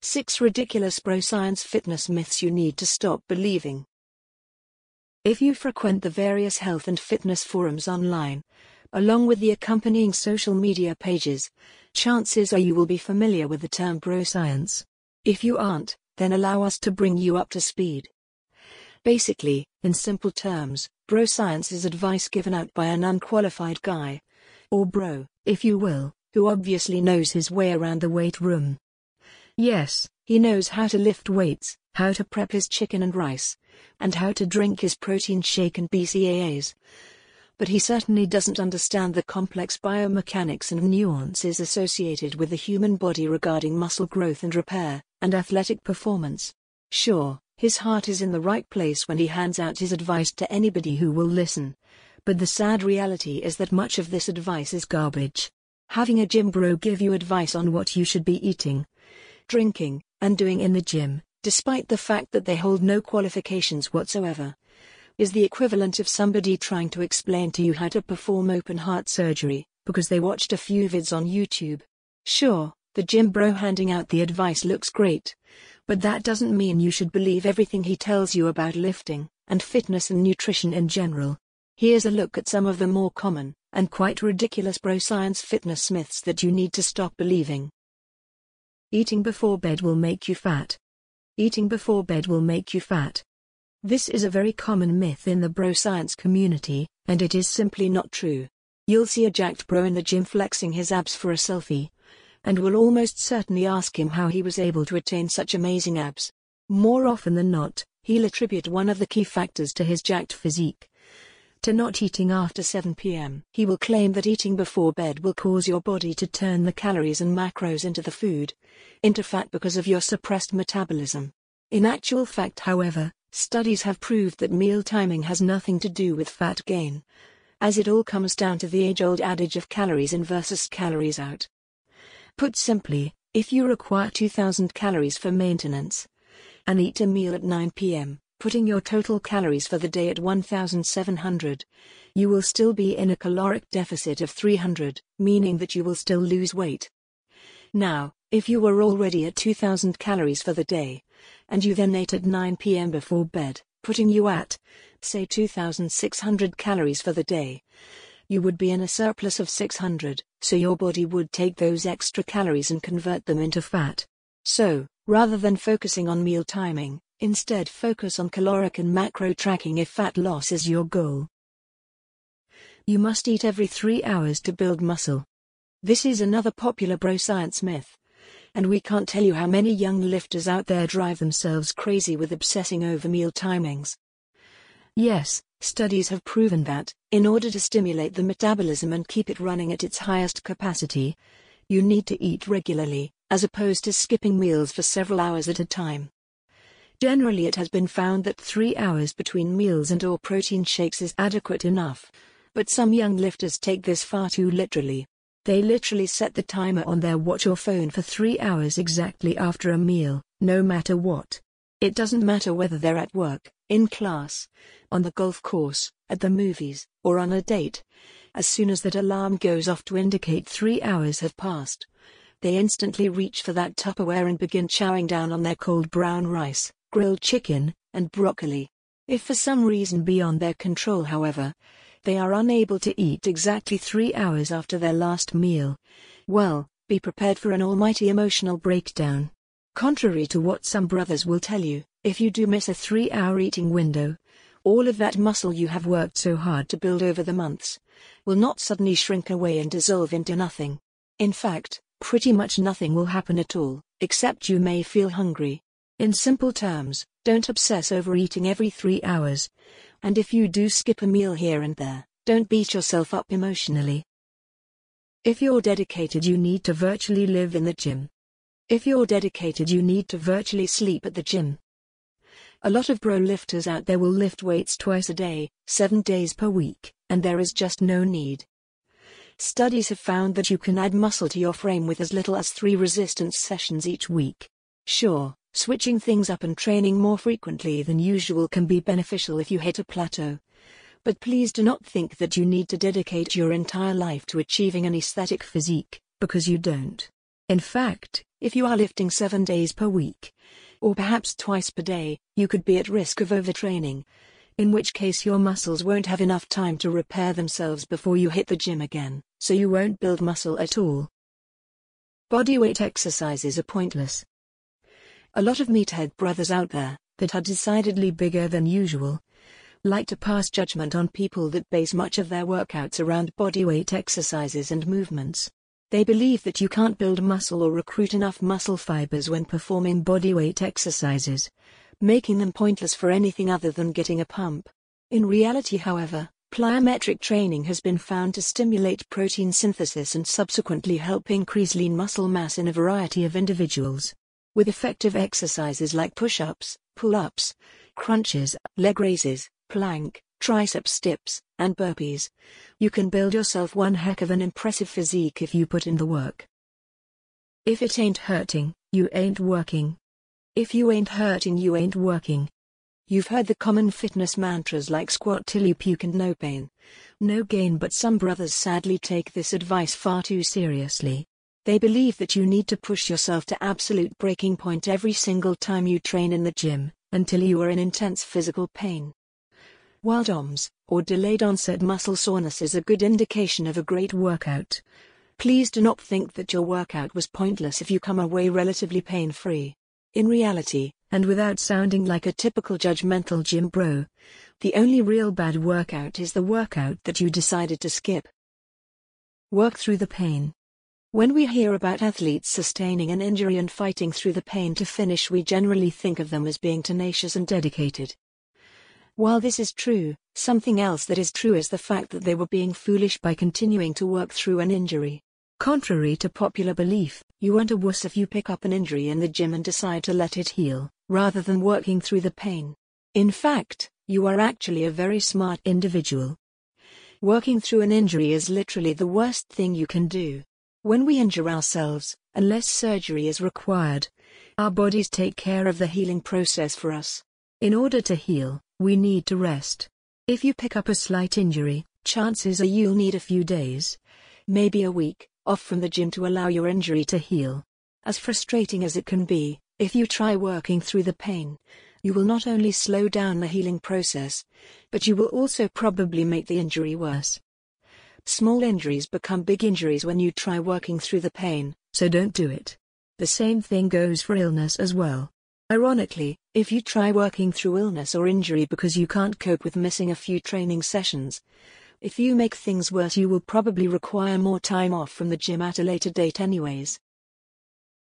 6 Ridiculous Bro Science Fitness Myths You Need to Stop Believing. If you frequent the various health and fitness forums online, along with the accompanying social media pages, chances are you will be familiar with the term bro science. If you aren't, then allow us to bring you up to speed. Basically, in simple terms, bro science is advice given out by an unqualified guy, or bro, if you will, who obviously knows his way around the weight room. Yes, he knows how to lift weights, how to prep his chicken and rice, and how to drink his protein shake and BCAAs. But he certainly doesn't understand the complex biomechanics and nuances associated with the human body regarding muscle growth and repair, and athletic performance. Sure, his heart is in the right place when he hands out his advice to anybody who will listen. But the sad reality is that much of this advice is garbage. Having a gym bro give you advice on what you should be eating, drinking, and doing in the gym, despite the fact that they hold no qualifications whatsoever, is the equivalent of somebody trying to explain to you how to perform open heart surgery, because they watched a few vids on YouTube. Sure, the gym bro handing out the advice looks great, but that doesn't mean you should believe everything he tells you about lifting, and fitness and nutrition in general. Here's a look at some of the more common, and quite ridiculous bro science fitness myths that you need to stop believing. Eating before bed will make you fat. Eating before bed will make you fat. This is a very common myth in the bro science community, and it is simply not true. You'll see a jacked bro in the gym flexing his abs for a selfie, and will almost certainly ask him how he was able to attain such amazing abs. More often than not, he'll attribute one of the key factors to his jacked physique to not eating after 7 p.m. He will claim that eating before bed will cause your body to turn the calories and macros into the food, into fat because of your suppressed metabolism. In actual fact, however, studies have proved that meal timing has nothing to do with fat gain, as it all comes down to the age old adage of calories in versus calories out. Put simply, if you require 2000 calories for maintenance and eat a meal at 9 p.m., putting your total calories for the day at 1700, you will still be in a caloric deficit of 300, meaning that you will still lose weight. Now, if you were already at 2000 calories for the day, and you then ate at 9 pm before bed, putting you at, say 2600 calories for the day, you would be in a surplus of 600, so your body would take those extra calories and convert them into fat. So, rather than focusing on meal timing, Instead focus on caloric and macro tracking if fat loss is your goal. You must eat every 3 hours to build muscle. This is another popular bro science myth. And we can't tell you how many young lifters out there drive themselves crazy with obsessing over meal timings. Yes, studies have proven that, in order to stimulate the metabolism and keep it running at its highest capacity, you need to eat regularly, as opposed to skipping meals for several hours at a time. Generally it has been found that 3 hours between meals and or protein shakes is adequate enough. But some young lifters take this far too literally. They literally set the timer on their watch or phone for 3 hours exactly after a meal, no matter what. It doesn't matter whether they're at work, in class, on the golf course, at the movies, or on a date. As soon as that alarm goes off to indicate 3 hours have passed, they instantly reach for that Tupperware and begin chowing down on their cold brown rice grilled chicken, and broccoli. If for some reason beyond their control, however, they are unable to eat exactly three hours after their last meal, well, be prepared for an almighty emotional breakdown. Contrary to what some brothers will tell you, if you do miss a three hour eating window, all of that muscle you have worked so hard to build over the months will not suddenly shrink away and dissolve into nothing. In fact, pretty much nothing will happen at all, except you may feel hungry, in simple terms, don't obsess over eating every three hours. And if you do skip a meal here and there, don't beat yourself up emotionally. If you're dedicated, you need to virtually live in the gym. If you're dedicated, you need to virtually sleep at the gym. A lot of bro lifters out there will lift weights twice a day, seven days per week, and there is just no need. Studies have found that you can add muscle to your frame with as little as three resistance sessions each week. Sure, Switching things up and training more frequently than usual can be beneficial if you hit a plateau. But please do not think that you need to dedicate your entire life to achieving an aesthetic physique, because you don't. In fact, if you are lifting seven days per week, or perhaps twice per day, you could be at risk of overtraining, in which case your muscles won't have enough time to repair themselves before you hit the gym again, so you won't build muscle at all. Bodyweight exercises are pointless. A lot of meathead brothers out there, that are decidedly bigger than usual, like to pass judgment on people that base much of their workouts around bodyweight exercises and movements. They believe that you can't build muscle or recruit enough muscle fibers when performing bodyweight exercises, making them pointless for anything other than getting a pump. In reality, however, plyometric training has been found to stimulate protein synthesis and subsequently help increase lean muscle mass in a variety of individuals. With effective exercises like push ups, pull ups, crunches, leg raises, plank, triceps dips, and burpees. You can build yourself one heck of an impressive physique if you put in the work. If it ain't hurting, you ain't working. If you ain't hurting, you ain't working. You've heard the common fitness mantras like squat till you puke and no pain, no gain, but some brothers sadly take this advice far too seriously. They believe that you need to push yourself to absolute breaking point every single time you train in the gym, until you are in intense physical pain. While DOMS, or delayed onset muscle soreness, is a good indication of a great workout. Please do not think that your workout was pointless if you come away relatively pain free. In reality, and without sounding like a typical judgmental gym bro, the only real bad workout is the workout that you decided to skip. Work through the pain. When we hear about athletes sustaining an injury and fighting through the pain to finish, we generally think of them as being tenacious and dedicated. While this is true, something else that is true is the fact that they were being foolish by continuing to work through an injury. Contrary to popular belief, you aren't a wuss if you pick up an injury in the gym and decide to let it heal, rather than working through the pain. In fact, you are actually a very smart individual. Working through an injury is literally the worst thing you can do. When we injure ourselves, unless surgery is required, our bodies take care of the healing process for us. In order to heal, we need to rest. If you pick up a slight injury, chances are you'll need a few days, maybe a week, off from the gym to allow your injury to heal. As frustrating as it can be, if you try working through the pain, you will not only slow down the healing process, but you will also probably make the injury worse. Small injuries become big injuries when you try working through the pain, so don't do it. The same thing goes for illness as well. Ironically, if you try working through illness or injury because you can't cope with missing a few training sessions, if you make things worse, you will probably require more time off from the gym at a later date, anyways.